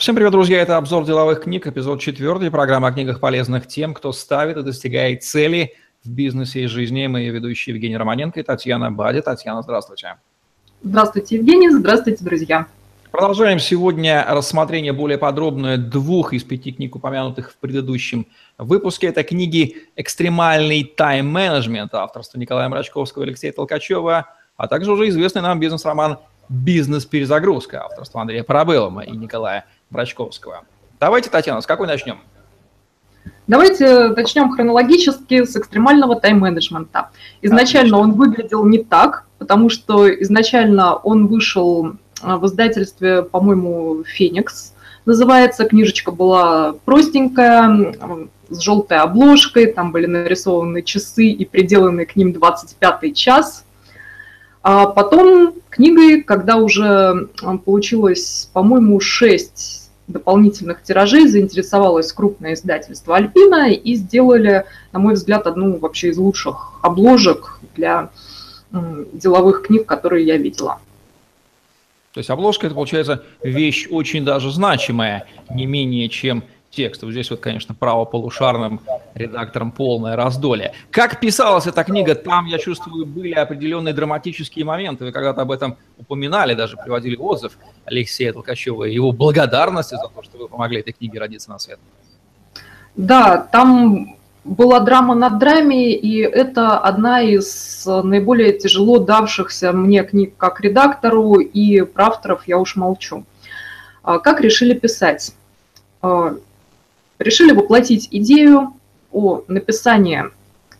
Всем привет, друзья! Это обзор деловых книг, эпизод 4, программа о книгах полезных тем, кто ставит и достигает цели в бизнесе и жизни. Мы ведущие Евгений Романенко и Татьяна Бади. Татьяна, здравствуйте. Здравствуйте, Евгений. Здравствуйте, друзья. Продолжаем сегодня рассмотрение более подробное двух из пяти книг, упомянутых в предыдущем выпуске. Это книги «Экстремальный тайм-менеджмент» авторства Николая Мрачковского и Алексея Толкачева, а также уже известный нам бизнес-роман «Бизнес-перезагрузка» авторства Андрея Парабеллума и Николая Брачковского. Давайте, Татьяна, с какой начнем? Давайте начнем хронологически с экстремального тайм-менеджмента. Изначально Отлично. он выглядел не так, потому что изначально он вышел а, в издательстве, по-моему, «Феникс». Называется, книжечка была простенькая, с желтой обложкой, там были нарисованы часы и приделаны к ним 25 час. А потом книгой, когда уже получилось, по-моему, 6 дополнительных тиражей заинтересовалось крупное издательство «Альпина» и сделали, на мой взгляд, одну вообще из лучших обложек для деловых книг, которые я видела. То есть обложка это получается вещь очень даже значимая, не менее чем текст. Вот здесь вот, конечно, правополушарным редактором полное раздолье. Как писалась эта книга, там, я чувствую, были определенные драматические моменты. Вы когда-то об этом упоминали, даже приводили отзыв Алексея Толкачева и его благодарности за то, что вы помогли этой книге родиться на свет. Да, там была драма над драме, и это одна из наиболее тяжело давшихся мне книг как редактору, и про авторов я уж молчу. А как решили писать? А, решили воплотить идею о написании,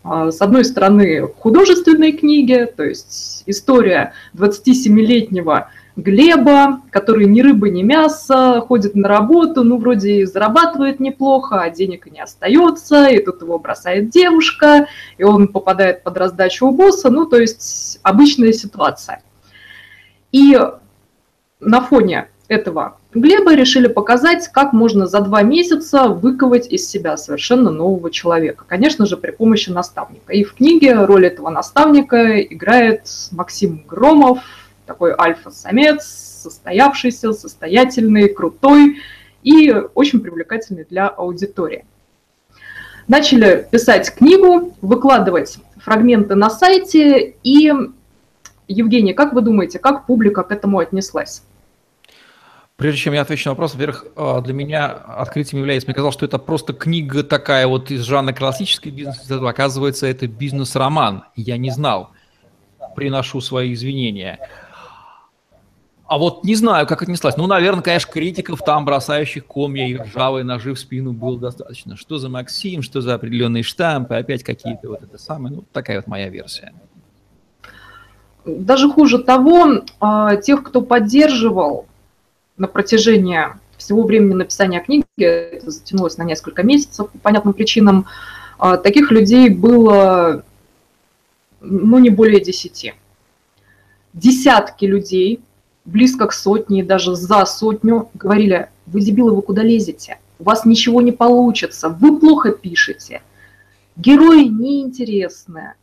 а, с одной стороны, художественной книги, то есть история 27-летнего Глеба, который ни рыба, ни мясо, ходит на работу, ну, вроде и зарабатывает неплохо, а денег не остается, и тут его бросает девушка, и он попадает под раздачу у босса, ну, то есть обычная ситуация. И на фоне этого Глеба решили показать, как можно за два месяца выковать из себя совершенно нового человека. Конечно же, при помощи наставника. И в книге роль этого наставника играет Максим Громов, такой альфа-самец, состоявшийся, состоятельный, крутой и очень привлекательный для аудитории. Начали писать книгу, выкладывать фрагменты на сайте, и, Евгений, как вы думаете, как публика к этому отнеслась? Прежде чем я отвечу на вопрос, во-первых, а, для меня открытием является, мне казалось, что это просто книга такая вот из жанра классической бизнес оказывается, это бизнес-роман. Я не знал. Приношу свои извинения. А вот не знаю, как отнеслась. Ну, наверное, конечно, критиков там, бросающих комья и ржавые ножи в спину, было достаточно. Что за Максим, что за определенные штампы, опять какие-то вот это самое. Ну, такая вот моя версия. Даже хуже того, а, тех, кто поддерживал на протяжении всего времени написания книги, это затянулось на несколько месяцев по понятным причинам, а, таких людей было ну, не более десяти. Десятки людей, близко к сотне и даже за сотню, говорили, вы дебилы, вы куда лезете? У вас ничего не получится, вы плохо пишете. Герои неинтересные.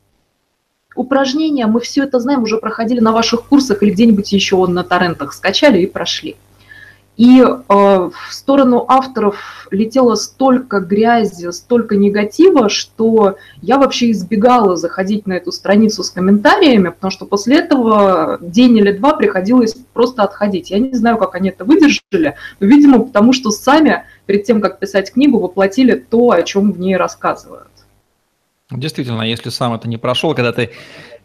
Упражнения, мы все это знаем, уже проходили на ваших курсах или где-нибудь еще на торрентах скачали и прошли. И э, в сторону авторов летело столько грязи, столько негатива, что я вообще избегала заходить на эту страницу с комментариями, потому что после этого день или два приходилось просто отходить. Я не знаю, как они это выдержали, но, видимо, потому что сами перед тем, как писать книгу, воплотили то, о чем в ней рассказывают. Действительно, если сам это не прошел, когда ты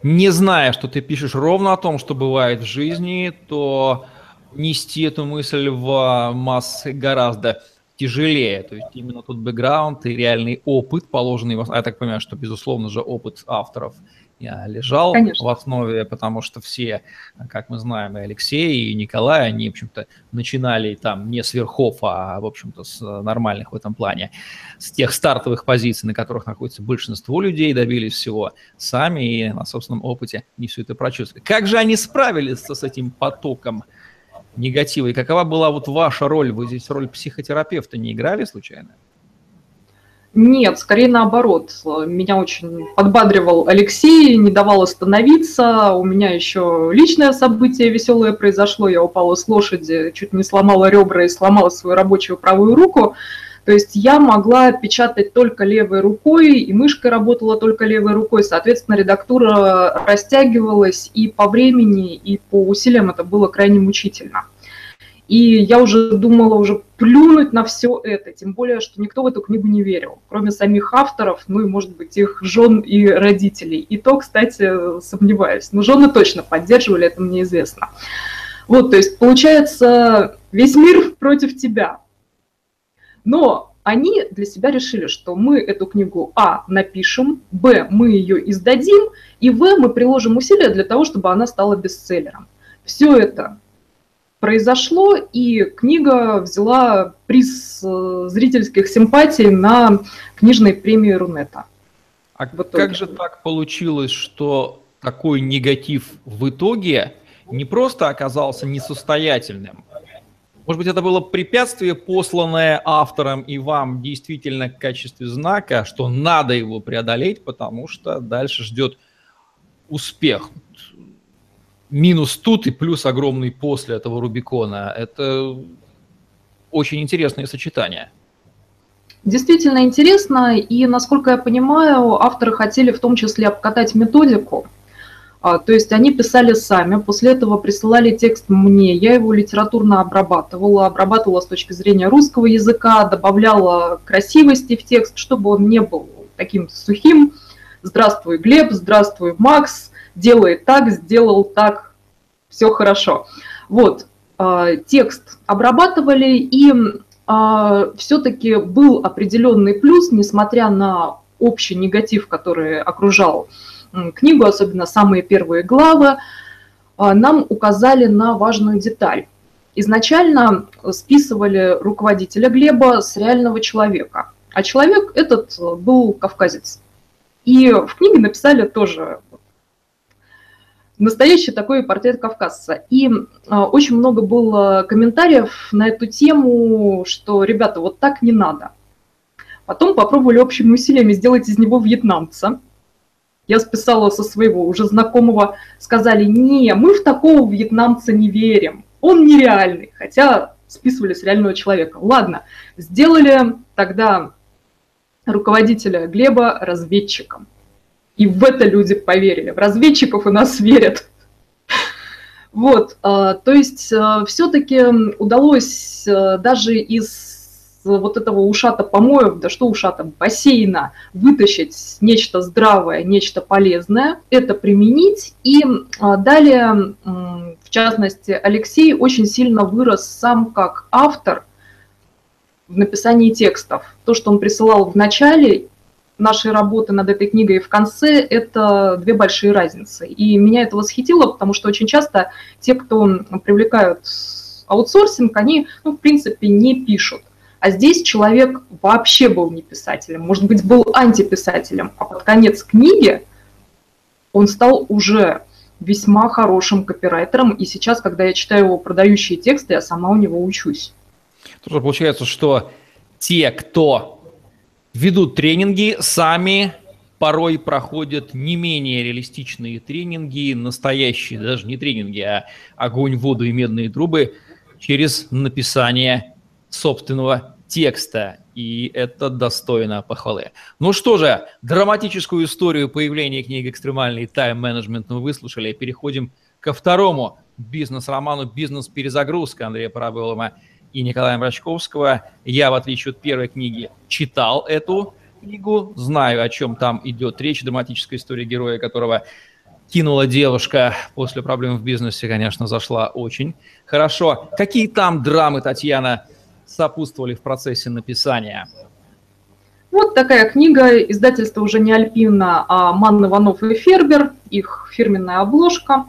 не зная, что ты пишешь ровно о том, что бывает в жизни, то нести эту мысль в массы гораздо тяжелее. То есть именно тот бэкграунд и реальный опыт, положенный, в... я так понимаю, что, безусловно же, опыт авторов лежал Конечно. в основе, потому что все, как мы знаем, и Алексей, и Николай, они, в общем-то, начинали там не с верхов, а, в общем-то, с нормальных в этом плане, с тех стартовых позиций, на которых находится большинство людей, добились всего сами и на собственном опыте не все это прочувствовали. Как же они справились с этим потоком негатива. И какова была вот ваша роль? Вы здесь роль психотерапевта не играли случайно? Нет, скорее наоборот. Меня очень подбадривал Алексей, не давал остановиться. У меня еще личное событие веселое произошло. Я упала с лошади, чуть не сломала ребра и сломала свою рабочую правую руку. То есть я могла печатать только левой рукой, и мышкой работала только левой рукой. Соответственно, редактура растягивалась и по времени, и по усилиям это было крайне мучительно. И я уже думала уже плюнуть на все это, тем более, что никто в эту книгу не верил, кроме самих авторов, ну и, может быть, их жен и родителей. И то, кстати, сомневаюсь. Но жены точно поддерживали, это мне известно. Вот, то есть, получается, весь мир против тебя. Но они для себя решили, что мы эту книгу А напишем, Б мы ее издадим, и В мы приложим усилия для того, чтобы она стала бестселлером. Все это произошло, и книга взяла приз э, зрительских симпатий на книжной премии Рунета. А как же так получилось, что такой негатив в итоге не просто оказался несостоятельным? Может быть, это было препятствие, посланное автором и вам действительно в качестве знака, что надо его преодолеть, потому что дальше ждет успех минус тут и плюс огромный после этого Рубикона. Это очень интересное сочетание. Действительно интересно, и, насколько я понимаю, авторы хотели в том числе обкатать методику. А, то есть они писали сами, после этого присылали текст мне, я его литературно обрабатывала, обрабатывала с точки зрения русского языка, добавляла красивости в текст, чтобы он не был таким сухим. Здравствуй, Глеб, здравствуй, Макс, делай так, сделал так, все хорошо. Вот, э, текст обрабатывали, и э, все-таки был определенный плюс, несмотря на общий негатив, который окружал книгу, особенно самые первые главы, э, нам указали на важную деталь. Изначально списывали руководителя Глеба с реального человека, а человек этот был кавказец. И в книге написали тоже настоящий такой портрет кавказца. И а, очень много было комментариев на эту тему, что, ребята, вот так не надо. Потом попробовали общими усилиями сделать из него вьетнамца. Я списала со своего уже знакомого, сказали, не, мы в такого вьетнамца не верим, он нереальный, хотя списывали с реального человека. Ладно, сделали тогда руководителя Глеба разведчиком. И в это люди поверили. В разведчиков у нас верят. Вот, а, то есть а, все-таки удалось а, даже из вот этого ушата помоев, да что ушата, бассейна, вытащить нечто здравое, нечто полезное, это применить. И далее, в частности, Алексей очень сильно вырос сам как автор в написании текстов. То, что он присылал в начале, нашей работы над этой книгой в конце, это две большие разницы. И меня это восхитило, потому что очень часто те, кто привлекают аутсорсинг, они, ну, в принципе, не пишут. А здесь человек вообще был не писателем, может быть, был антиписателем, а под конец книги он стал уже весьма хорошим копирайтером, и сейчас, когда я читаю его продающие тексты, я сама у него учусь. Тоже получается, что те, кто ведут тренинги, сами порой проходят не менее реалистичные тренинги, настоящие, даже не тренинги, а огонь, воду и медные трубы через написание собственного текста. И это достойно похвалы. Ну что же, драматическую историю появления книги «Экстремальный тайм-менеджмент» мы выслушали. Переходим ко второму бизнес-роману «Бизнес-перезагрузка» Андрея Парабелова – и Николая Мрачковского. Я, в отличие от первой книги, читал эту книгу, знаю, о чем там идет речь, драматическая история героя, которого кинула девушка после проблем в бизнесе, конечно, зашла очень хорошо. Какие там драмы, Татьяна, сопутствовали в процессе написания? Вот такая книга, издательство уже не Альпина, а Ман Иванов и Фербер, их фирменная обложка.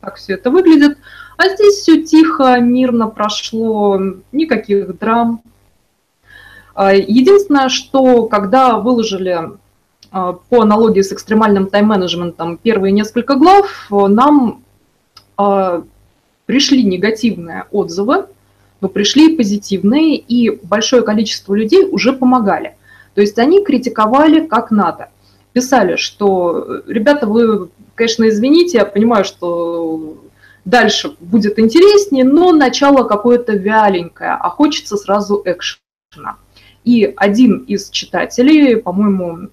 Так все это выглядит. А здесь все тихо, мирно прошло, никаких драм. А, единственное, что когда выложили а, по аналогии с экстремальным тайм-менеджментом первые несколько глав, нам а, пришли негативные отзывы, но пришли позитивные, и большое количество людей уже помогали. То есть они критиковали как надо. Писали, что, ребята, вы, конечно, извините, я понимаю, что дальше будет интереснее, но начало какое-то вяленькое, а хочется сразу экшена. И один из читателей, по-моему,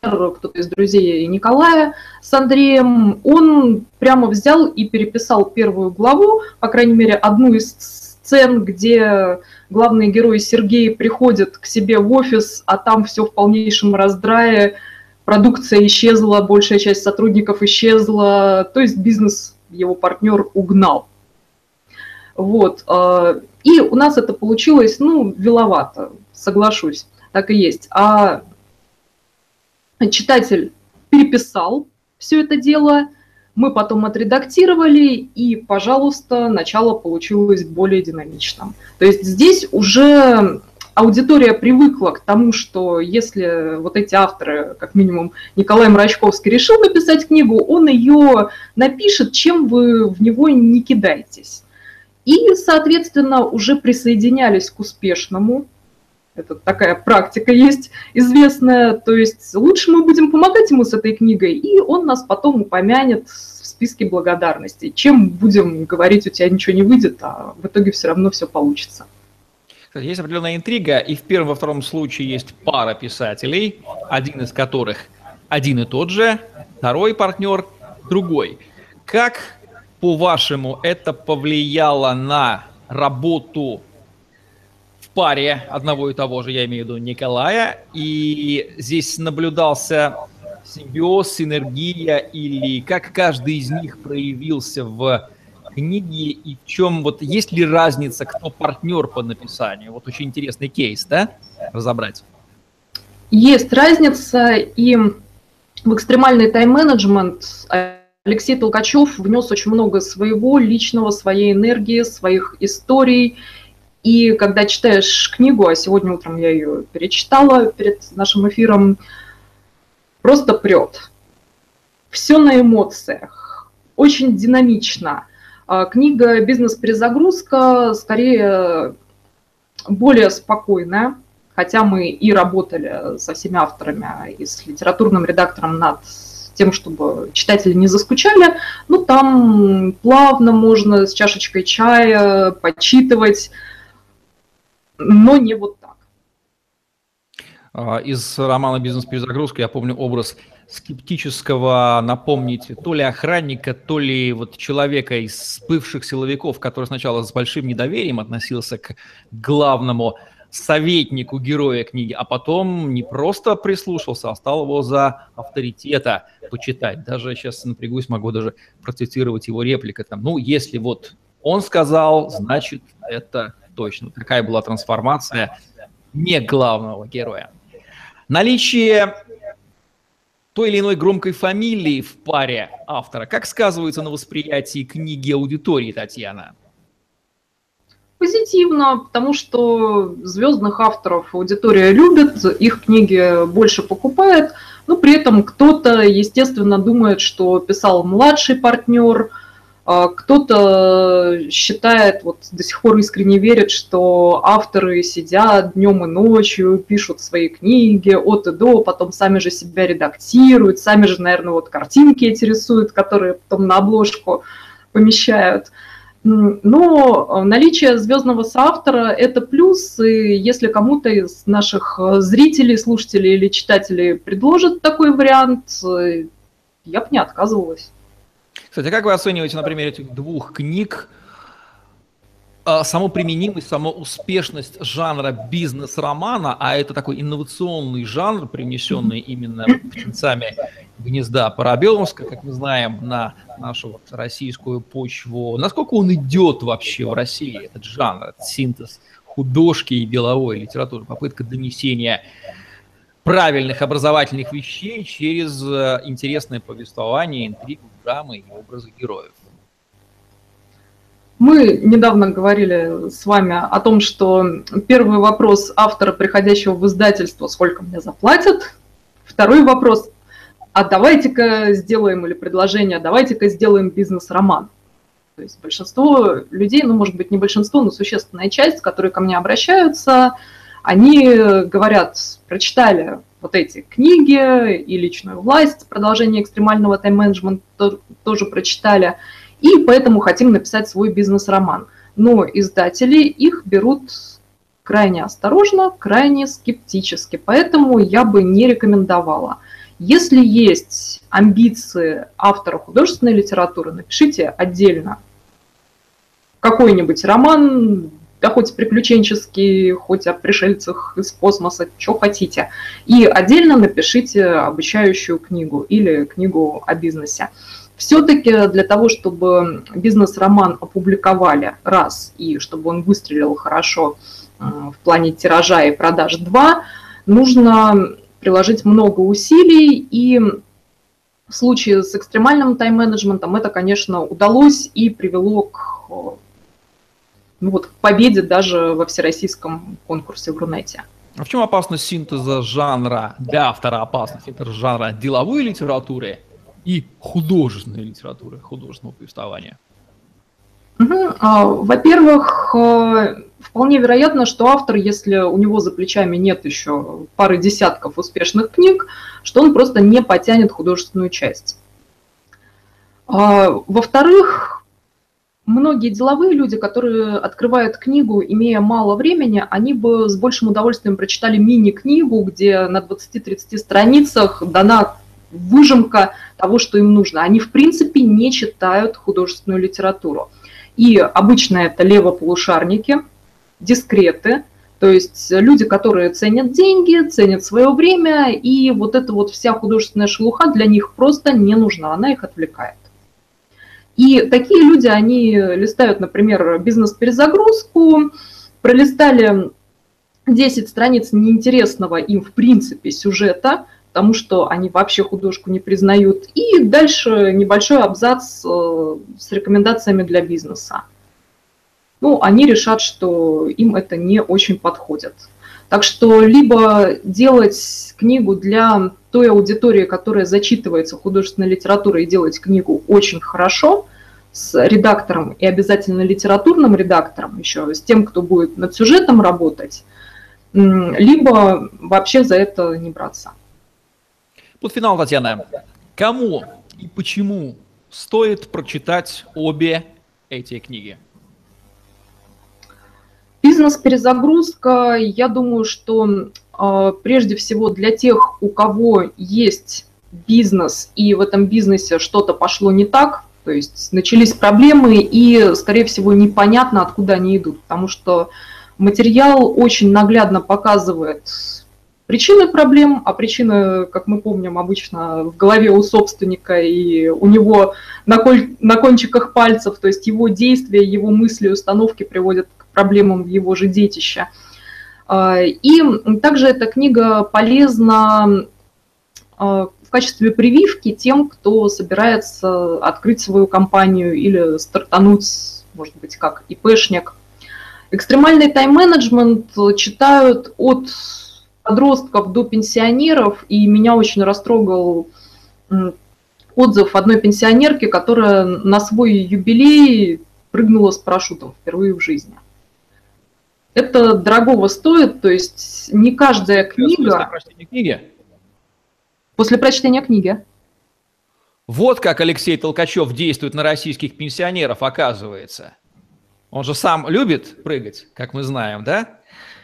кто-то из друзей Николая с Андреем, он прямо взял и переписал первую главу, по крайней мере, одну из сцен, где главный герой Сергей приходит к себе в офис, а там все в полнейшем раздрае, продукция исчезла, большая часть сотрудников исчезла, то есть бизнес его партнер угнал. Вот. Э, и у нас это получилось, ну, веловато, соглашусь, так и есть. А читатель переписал все это дело, мы потом отредактировали, и, пожалуйста, начало получилось более динамичным. То есть здесь уже аудитория привыкла к тому, что если вот эти авторы, как минимум Николай Мрачковский, решил написать книгу, он ее напишет, чем вы в него не кидаетесь. И, соответственно, уже присоединялись к успешному это такая практика есть известная. То есть лучше мы будем помогать ему с этой книгой, и он нас потом упомянет в списке благодарностей, чем будем говорить, у тебя ничего не выйдет, а в итоге все равно все получится. Есть определенная интрига, и в первом во втором случае есть пара писателей, один из которых один и тот же, второй партнер другой. Как, по-вашему, это повлияло на работу паре одного и того же, я имею в виду Николая, и здесь наблюдался симбиоз, синергия, или как каждый из них проявился в книге, и в чем, вот есть ли разница, кто партнер по написанию? Вот очень интересный кейс, да, разобрать? Есть разница, и в экстремальный тайм-менеджмент Алексей Толкачев внес очень много своего личного, своей энергии, своих историй, и когда читаешь книгу, а сегодня утром я ее перечитала перед нашим эфиром, просто прет. Все на эмоциях, очень динамично. А книга «Бизнес-перезагрузка» скорее более спокойная, хотя мы и работали со всеми авторами и с литературным редактором над тем, чтобы читатели не заскучали, ну там плавно можно с чашечкой чая почитывать, но не вот так. А, из романа «Бизнес-перезагрузка» я помню образ скептического, напомнить, то ли охранника, то ли вот человека из бывших силовиков, который сначала с большим недоверием относился к главному советнику героя книги, а потом не просто прислушался, а стал его за авторитета почитать. Даже сейчас напрягусь, могу даже процитировать его реплика там. Ну, если вот он сказал, значит, это точно. Какая была трансформация не главного героя. Наличие той или иной громкой фамилии в паре автора, как сказывается на восприятии книги аудитории, Татьяна? Позитивно, потому что звездных авторов аудитория любит, их книги больше покупает, но при этом кто-то, естественно, думает, что писал младший партнер – кто-то считает, вот до сих пор искренне верит, что авторы сидят днем и ночью, пишут свои книги от и до, потом сами же себя редактируют, сами же, наверное, вот картинки эти рисуют, которые потом на обложку помещают. Но наличие звездного соавтора – это плюс, и если кому-то из наших зрителей, слушателей или читателей предложат такой вариант, я бы не отказывалась. Кстати, как вы оцениваете на примере этих двух книг а, саму применимость, саму успешность жанра бизнес-романа, а это такой инновационный жанр, привнесенный именно птенцами гнезда Парабеловска, как мы знаем, на нашу вот российскую почву. Насколько он идет вообще в России, этот жанр, этот синтез художки и деловой литературы, попытка донесения правильных образовательных вещей через э, интересное повествование, интригу, драмы и образы героев. Мы недавно говорили с вами о том, что первый вопрос автора, приходящего в издательство, сколько мне заплатят. Второй вопрос, а давайте-ка сделаем, или предложение, давайте-ка сделаем бизнес-роман. То есть большинство людей, ну, может быть, не большинство, но существенная часть, которые ко мне обращаются, Они говорят, прочитали вот эти книги и личную власть, продолжение экстремального тайм-менеджмента тоже прочитали, и поэтому хотим написать свой бизнес-роман. Но издатели их берут крайне осторожно, крайне скептически, поэтому я бы не рекомендовала. Если есть амбиции автора художественной литературы, напишите отдельно какой-нибудь роман, да хоть приключенческий, хоть о пришельцах из космоса, что хотите. И отдельно напишите обучающую книгу или книгу о бизнесе. Все-таки для того, чтобы бизнес-роман опубликовали раз, и чтобы он выстрелил хорошо э, в плане тиража и продаж два, нужно приложить много усилий, и в случае с экстремальным тайм-менеджментом это, конечно, удалось и привело к, ну вот, к победе даже во всероссийском конкурсе в Рунете. А в чем опасность синтеза жанра, для автора опасность синтеза жанра деловой литературы – и художественной литературы, художественного повествования? Угу. Во-первых, э, вполне вероятно, что автор, если у него за плечами нет еще пары десятков успешных книг, что он просто не потянет художественную часть. А, во-вторых, многие деловые люди, которые открывают книгу, имея мало времени, они бы с большим удовольствием прочитали мини-книгу, где на 20-30 страницах дана выжимка того, что им нужно. Они, в принципе, не читают художественную литературу. И обычно это левополушарники, дискреты, то есть люди, которые ценят деньги, ценят свое время, и вот эта вот вся художественная шелуха для них просто не нужна, она их отвлекает. И такие люди, они листают, например, бизнес-перезагрузку, пролистали 10 страниц неинтересного им в принципе сюжета, потому что они вообще художку не признают. И дальше небольшой абзац э, с рекомендациями для бизнеса. Ну, они решат, что им это не очень подходит. Так что либо делать книгу для той аудитории, которая зачитывается художественной литературой, и делать книгу очень хорошо, с редактором и обязательно литературным редактором, еще с тем, кто будет над сюжетом работать, либо вообще за это не браться. Под финал, Татьяна. Кому и почему стоит прочитать обе эти книги? Бизнес-перезагрузка, я думаю, что э, прежде всего для тех, у кого есть бизнес, и в этом бизнесе что-то пошло не так, то есть начались проблемы, и, скорее всего, непонятно, откуда они идут, потому что материал очень наглядно показывает причины проблем, а причины, как мы помним, обычно в голове у собственника и у него на, коль, на кончиках пальцев, то есть его действия, его мысли, установки приводят к проблемам его же детище. А, и также эта книга полезна а, в качестве прививки тем, кто собирается открыть свою компанию или стартануть, может быть, как ИПшник. Экстремальный тайм-менеджмент читают от подростков до пенсионеров, и меня очень растрогал отзыв одной пенсионерки, которая на свой юбилей прыгнула с парашютом впервые в жизни. Это дорогого стоит, то есть не каждая книга... После прочтения книги? После прочтения книги. Вот как Алексей Толкачев действует на российских пенсионеров, оказывается. Он же сам любит прыгать, как мы знаем, да?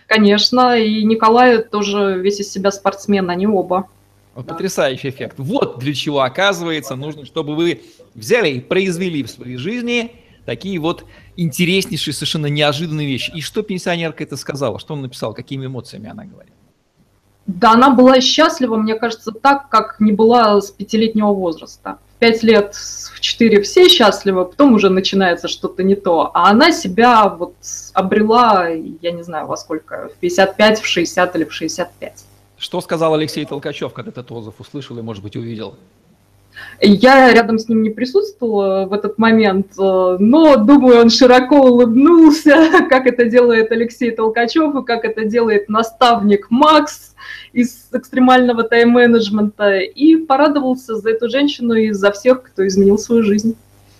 Конечно, и Николай тоже весь из себя спортсмен, они оба. Вот да. Потрясающий эффект. Вот для чего, оказывается, нужно, чтобы вы взяли и произвели в своей жизни такие вот интереснейшие, совершенно неожиданные вещи. И что пенсионерка это сказала? Что он написал? Какими эмоциями она говорит? Да, она была счастлива, мне кажется, так, как не была с пятилетнего возраста пять лет в четыре все счастливы, потом уже начинается что-то не то. А она себя вот обрела, я не знаю, во сколько, в 55, в 60 или в 65. Что сказал Алексей Толкачев, когда этот отзыв услышал и, может быть, увидел? Я рядом с ним не присутствовала в этот момент, но, думаю, он широко улыбнулся, как это делает Алексей Толкачев и как это делает наставник Макс, из экстремального тайм-менеджмента и порадовался за эту женщину и за всех, кто изменил свою жизнь.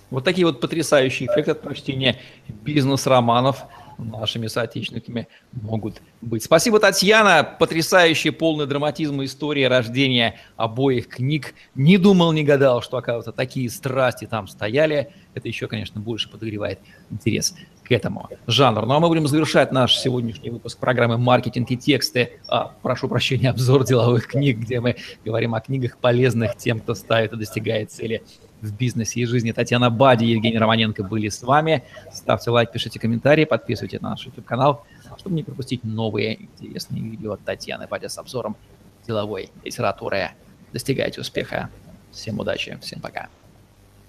Вот такие вот потрясающие эффекты от прочтения бизнес-романов нашими соотечественниками могут быть. Спасибо, Татьяна. Потрясающая, полная драматизма история рождения обоих книг. Не думал, не гадал, что, оказывается, такие страсти там стояли. Это еще, конечно, больше подогревает интерес к этому жанру. Ну а мы будем завершать наш сегодняшний выпуск программы «Маркетинг и тексты». А, прошу прощения, обзор деловых книг, где мы говорим о книгах полезных тем, кто ставит и достигает цели в бизнесе и жизни. Татьяна Бади, Евгений Романенко были с вами. Ставьте лайк, пишите комментарии, подписывайтесь на наш YouTube-канал, чтобы не пропустить новые интересные видео от Татьяны Бади с обзором деловой литературы. Достигайте успеха. Всем удачи, всем пока.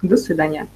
До свидания.